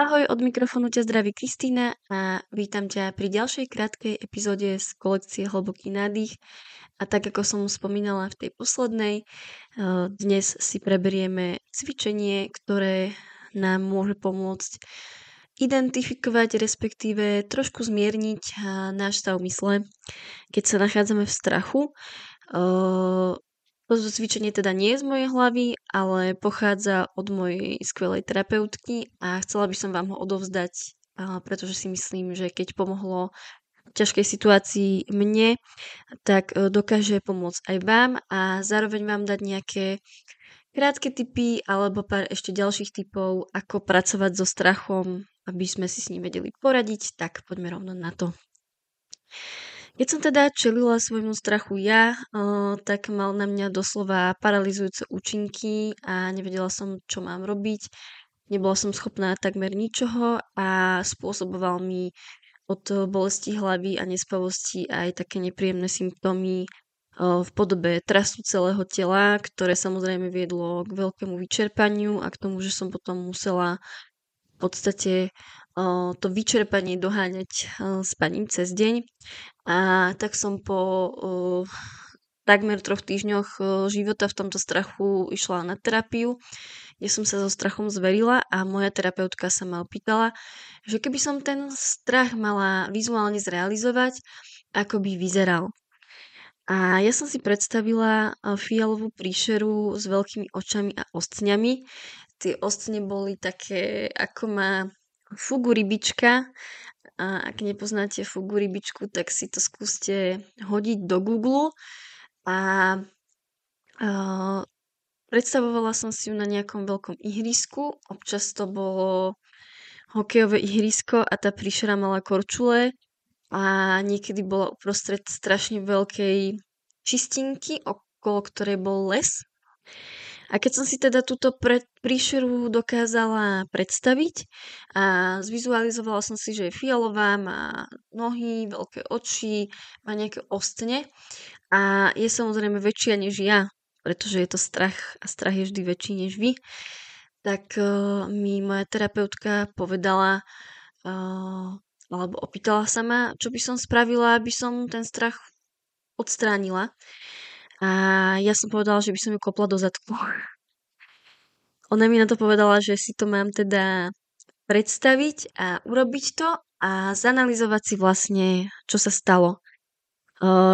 Ahoj, od mikrofónu ťa zdraví Kristýna a vítam ťa pri ďalšej krátkej epizóde z kolekcie Hlboký nádych. A tak ako som spomínala v tej poslednej, eh, dnes si preberieme cvičenie, ktoré nám môže pomôcť identifikovať, respektíve trošku zmierniť eh, náš stav mysle, keď sa nachádzame v strachu. Eh, toto cvičenie teda nie je z mojej hlavy, ale pochádza od mojej skvelej terapeutky a chcela by som vám ho odovzdať, pretože si myslím, že keď pomohlo v ťažkej situácii mne, tak dokáže pomôcť aj vám a zároveň vám dať nejaké krátke tipy alebo pár ešte ďalších typov, ako pracovať so strachom, aby sme si s ním vedeli poradiť, tak poďme rovno na to. Keď som teda čelila svojmu strachu ja, tak mal na mňa doslova paralizujúce účinky a nevedela som, čo mám robiť. Nebola som schopná takmer ničoho a spôsoboval mi od bolesti hlavy a nespavosti aj také nepríjemné symptómy v podobe trasu celého tela, ktoré samozrejme viedlo k veľkému vyčerpaniu a k tomu, že som potom musela podstate to vyčerpanie doháňať spaním cez deň. A tak som po takmer troch týždňoch života v tomto strachu išla na terapiu, kde som sa so strachom zverila a moja terapeutka sa ma opýtala, že keby som ten strach mala vizuálne zrealizovať, ako by vyzeral. A ja som si predstavila fialovú príšeru s veľkými očami a ostňami. Tie ostne boli také, ako má fugu rybička. A ak nepoznáte fugu rybičku, tak si to skúste hodiť do Google. A, a predstavovala som si ju na nejakom veľkom ihrisku. Občas to bolo hokejové ihrisko a tá príšera mala korčule a niekedy bola uprostred strašne veľkej čistinky, okolo ktorej bol les. A keď som si teda túto pre, príšeru dokázala predstaviť a zvizualizovala som si, že je fialová, má nohy, veľké oči, má nejaké ostne a je samozrejme väčšia než ja, pretože je to strach a strach je vždy väčší než vy, tak uh, mi moja terapeutka povedala uh, alebo opýtala sa ma, čo by som spravila, aby som ten strach odstránila. A ja som povedala, že by som ju kopla do zadku. Ona mi na to povedala, že si to mám teda predstaviť a urobiť to a zanalizovať si vlastne, čo sa stalo.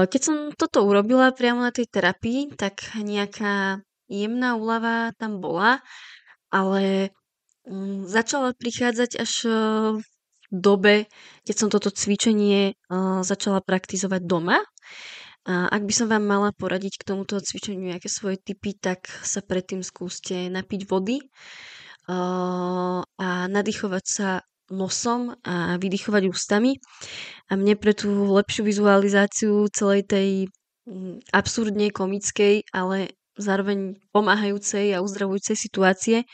Keď som toto urobila priamo na tej terapii, tak nejaká jemná úlava tam bola, ale mm, začala prichádzať až v dobe, keď som toto cvičenie začala praktizovať doma a ak by som vám mala poradiť k tomuto cvičeniu nejaké svoje typy, tak sa predtým skúste napiť vody a nadýchovať sa nosom a vydychovať ústami. A mne pre tú lepšiu vizualizáciu celej tej mm, absurdne komickej, ale zároveň pomáhajúcej a uzdravujúcej situácie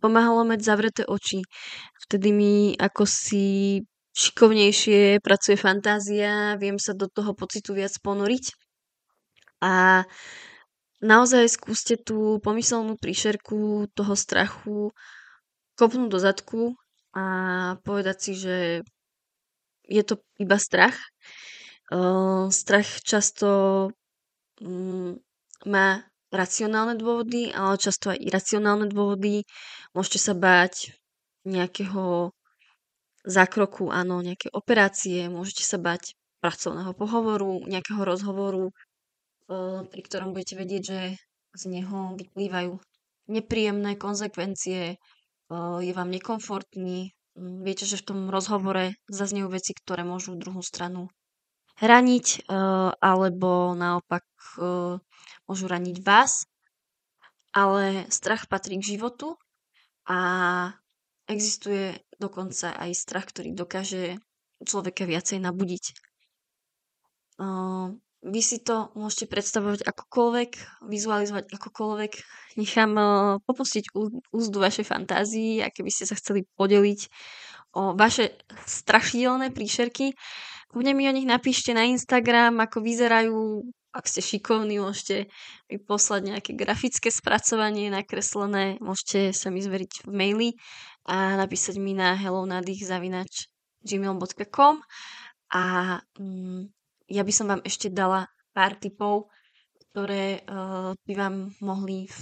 pomáhalo mať zavreté oči. Vtedy mi ako si šikovnejšie pracuje fantázia, viem sa do toho pocitu viac ponoriť. A naozaj skúste tú pomyselnú príšerku toho strachu kopnúť do zadku a povedať si, že je to iba strach. Strach často um, má racionálne dôvody, ale často aj iracionálne dôvody. Môžete sa báť nejakého zákroku, áno, nejaké operácie, môžete sa bať pracovného pohovoru, nejakého rozhovoru, eh, pri ktorom budete vedieť, že z neho vyplývajú nepríjemné konsekvencie, eh, je vám nekomfortný, hm, viete, že v tom rozhovore zaznejú veci, ktoré môžu druhú stranu raniť, eh, alebo naopak môžu raniť vás. Ale strach patrí k životu a existuje dokonca aj strach, ktorý dokáže človeka viacej nabudiť. Vy si to môžete predstavovať akokoľvek, vizualizovať akokoľvek. Nechám popustiť úzdu vašej fantázii a keby ste sa chceli podeliť o vaše strašidelné príšerky. Kľudne mi o nich napíšte na Instagram, ako vyzerajú, ak ste šikovní, môžete mi poslať nejaké grafické spracovanie nakreslené, môžete sa mi zveriť v maili a napísať mi na hellonadich.gmail.com a mm, ja by som vám ešte dala pár tipov, ktoré uh, by vám mohli v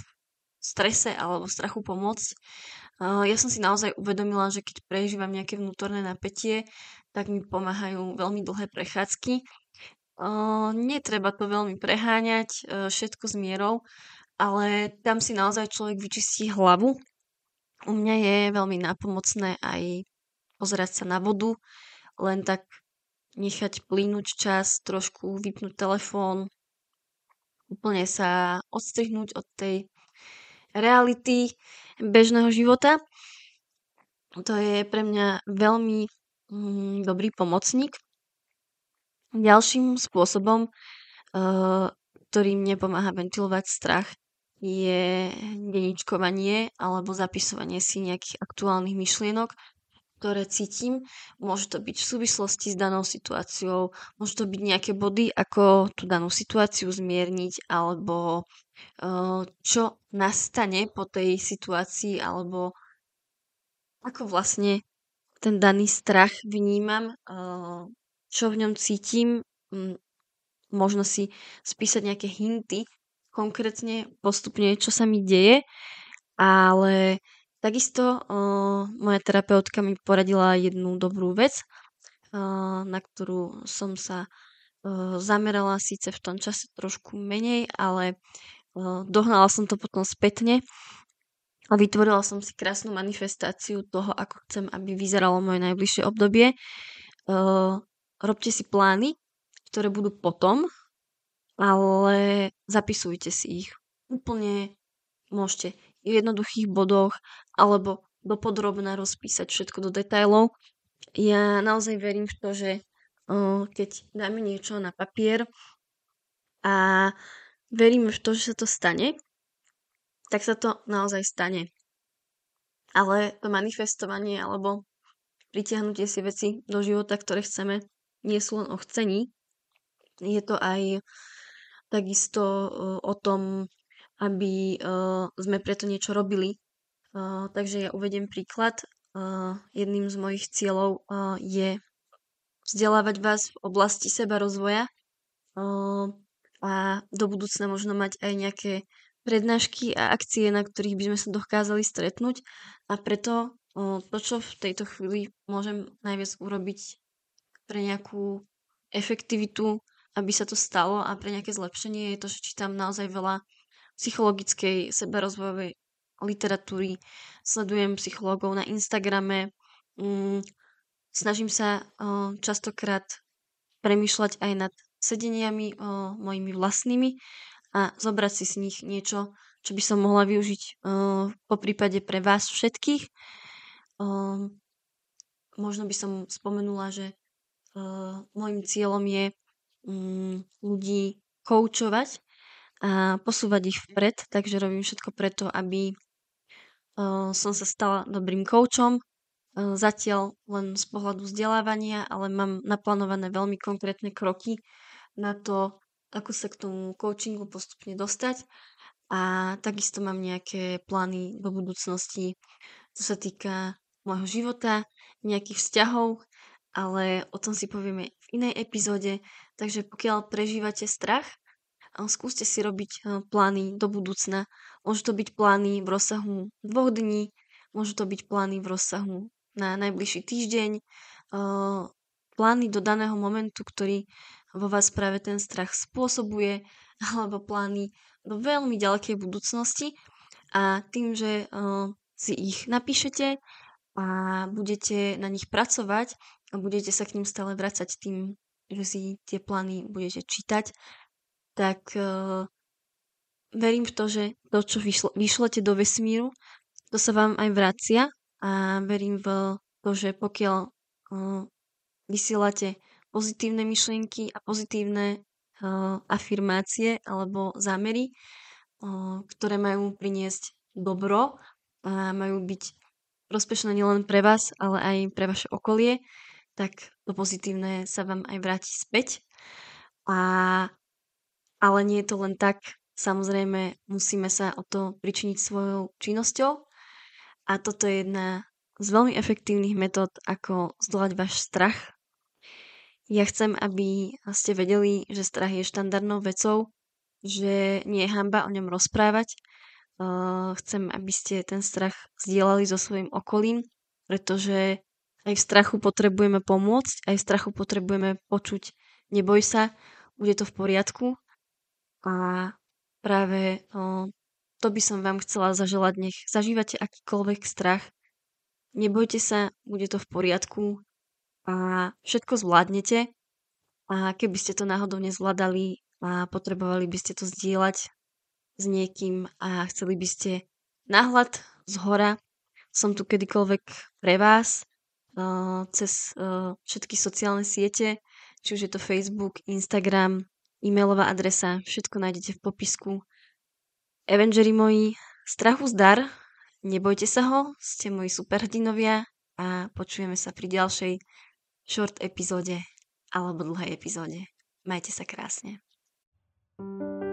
strese alebo strachu pomôcť. Uh, ja som si naozaj uvedomila, že keď prežívam nejaké vnútorné napätie, tak mi pomáhajú veľmi dlhé prechádzky. Uh, netreba to veľmi preháňať, uh, všetko s mierou, ale tam si naozaj človek vyčistí hlavu. U mňa je veľmi nápomocné aj pozerať sa na vodu, len tak nechať plínuť čas, trošku vypnúť telefón, úplne sa odstrihnúť od tej reality bežného života. To je pre mňa veľmi mm, dobrý pomocník. Ďalším spôsobom, uh, ktorý mne pomáha ventilovať strach, je deničkovanie alebo zapisovanie si nejakých aktuálnych myšlienok, ktoré cítim. Môže to byť v súvislosti s danou situáciou, môže to byť nejaké body, ako tú danú situáciu zmierniť, alebo uh, čo nastane po tej situácii, alebo ako vlastne ten daný strach vnímam, uh, čo v ňom cítim, um, možno si spísať nejaké hinty, konkrétne postupne, čo sa mi deje, ale Takisto uh, moja terapeutka mi poradila jednu dobrú vec, uh, na ktorú som sa uh, zamerala síce v tom čase trošku menej, ale uh, dohnala som to potom spätne a vytvorila som si krásnu manifestáciu toho, ako chcem, aby vyzeralo moje najbližšie obdobie. Uh, robte si plány, ktoré budú potom, ale zapisujte si ich. Úplne môžete v jednoduchých bodoch alebo dopodrobne rozpísať všetko do detailov. Ja naozaj verím v to, že keď dáme niečo na papier a veríme v to, že sa to stane, tak sa to naozaj stane. Ale to manifestovanie alebo pritiahnutie si veci do života, ktoré chceme, nie sú len o chcení. Je to aj takisto o tom aby uh, sme preto niečo robili. Uh, takže ja uvediem príklad. Jedným z mojich cieľov je vzdelávať vás v oblasti seba rozvoja a do budúcna možno mať aj nejaké prednášky a akcie, na ktorých by sme sa dokázali stretnúť a preto to, čo v tejto chvíli môžem najviac urobiť pre nejakú efektivitu, aby sa to stalo a pre nejaké zlepšenie je to, že čítam naozaj veľa psychologickej seberozvojovej literatúry, sledujem psychológov na Instagrame, mm, snažím sa častokrát premyšľať aj nad sedeniami mojimi vlastnými a zobrať si z nich niečo, čo by som mohla využiť po prípade pre vás všetkých. Možno by som spomenula, že môjim cieľom je ľudí koučovať a posúvať ich vpred, takže robím všetko preto, aby uh, som sa stala dobrým koučom. Uh, zatiaľ len z pohľadu vzdelávania, ale mám naplánované veľmi konkrétne kroky na to, ako sa k tomu coachingu postupne dostať. A takisto mám nejaké plány do budúcnosti, čo sa týka môjho života, nejakých vzťahov, ale o tom si povieme v inej epizóde. Takže pokiaľ prežívate strach, skúste si robiť e, plány do budúcna. Môžu to byť plány v rozsahu dvoch dní, môžu to byť plány v rozsahu na najbližší týždeň, e, plány do daného momentu, ktorý vo vás práve ten strach spôsobuje, alebo plány do veľmi ďalekej budúcnosti. A tým, že si ich napíšete a budete na nich pracovať a budete sa k ním stále vracať tým, že si tie plány budete čítať tak uh, verím v to, že to, čo vyšlo, vyšlete do vesmíru, to sa vám aj vracia a verím v to, že pokiaľ uh, vysielate pozitívne myšlienky a pozitívne uh, afirmácie alebo zámery, uh, ktoré majú priniesť dobro a majú byť prospešné nielen pre vás, ale aj pre vaše okolie, tak to pozitívne sa vám aj vráti späť. A, ale nie je to len tak, samozrejme musíme sa o to pričiniť svojou činnosťou a toto je jedna z veľmi efektívnych metód, ako zdolať váš strach. Ja chcem, aby ste vedeli, že strach je štandardnou vecou, že nie je hamba o ňom rozprávať. chcem, aby ste ten strach zdieľali so svojím okolím, pretože aj v strachu potrebujeme pomôcť, aj v strachu potrebujeme počuť neboj sa, bude to v poriadku. A práve to by som vám chcela zaželať, nech zažívate akýkoľvek strach. Nebojte sa, bude to v poriadku a všetko zvládnete. A keby ste to náhodou nezvládali a potrebovali by ste to zdieľať s niekým a chceli by ste náhľad z hora, som tu kedykoľvek pre vás cez uh, všetky sociálne siete, či už je to Facebook, Instagram, e-mailová adresa, všetko nájdete v popisku. Avengeri moji, strachu zdar, nebojte sa ho, ste moji superhrdinovia a počujeme sa pri ďalšej short epizóde alebo dlhej epizóde. Majte sa krásne. thank you